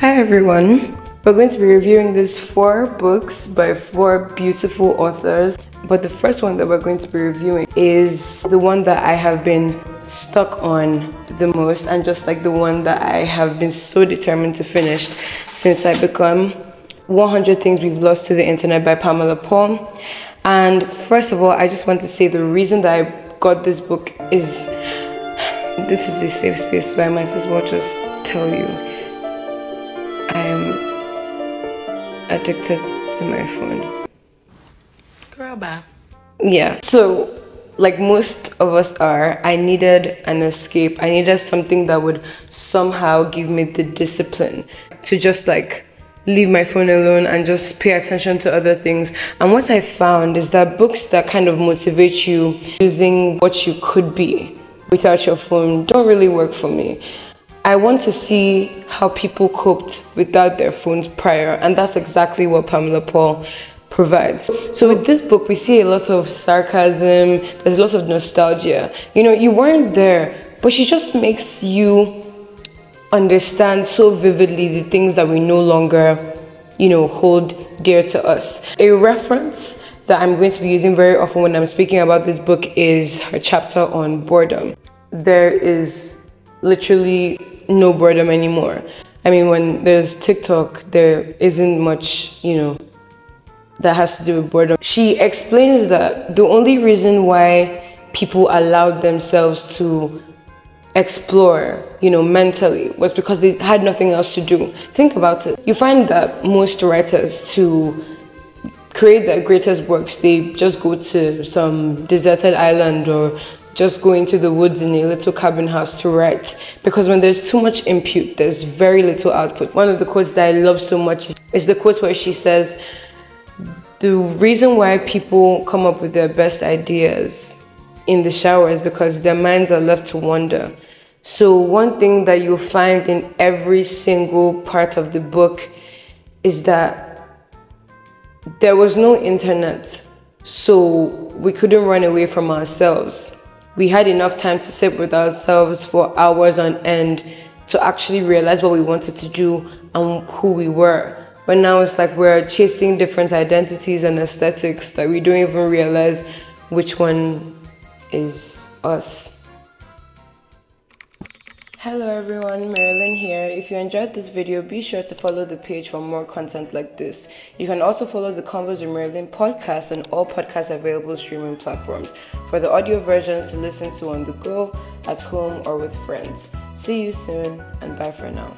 Hi everyone. We're going to be reviewing these four books by four beautiful authors. But the first one that we're going to be reviewing is the one that I have been stuck on the most and just like the one that I have been so determined to finish since I become 100 Things We've Lost to the Internet by Pamela Paul. And first of all, I just want to say the reason that I got this book is this is a safe space, so I might as well just tell you addicted to my phone. Girl, bye. Yeah. So, like most of us are, I needed an escape. I needed something that would somehow give me the discipline to just like leave my phone alone and just pay attention to other things. And what I found is that books that kind of motivate you using what you could be without your phone don't really work for me. I want to see how people coped without their phones prior, and that's exactly what Pamela Paul provides. So with this book, we see a lot of sarcasm, there's a lot of nostalgia. You know, you weren't there, but she just makes you understand so vividly the things that we no longer, you know, hold dear to us. A reference that I'm going to be using very often when I'm speaking about this book is her chapter on boredom. There is literally no boredom anymore. I mean, when there's TikTok, there isn't much, you know, that has to do with boredom. She explains that the only reason why people allowed themselves to explore, you know, mentally was because they had nothing else to do. Think about it. You find that most writers to create their greatest works, they just go to some deserted island or just go into the woods in a little cabin house to write. Because when there's too much input, there's very little output. One of the quotes that I love so much is the quote where she says, the reason why people come up with their best ideas in the shower is because their minds are left to wander. So, one thing that you'll find in every single part of the book is that there was no internet, so we couldn't run away from ourselves. We had enough time to sit with ourselves for hours on end to actually realize what we wanted to do and who we were. But now it's like we're chasing different identities and aesthetics that we don't even realize which one is us. Hello everyone, Marilyn here. If you enjoyed this video, be sure to follow the page for more content like this. You can also follow the Convos with Marilyn podcast on all podcast available streaming platforms for the audio versions to listen to on the go, at home, or with friends. See you soon, and bye for now.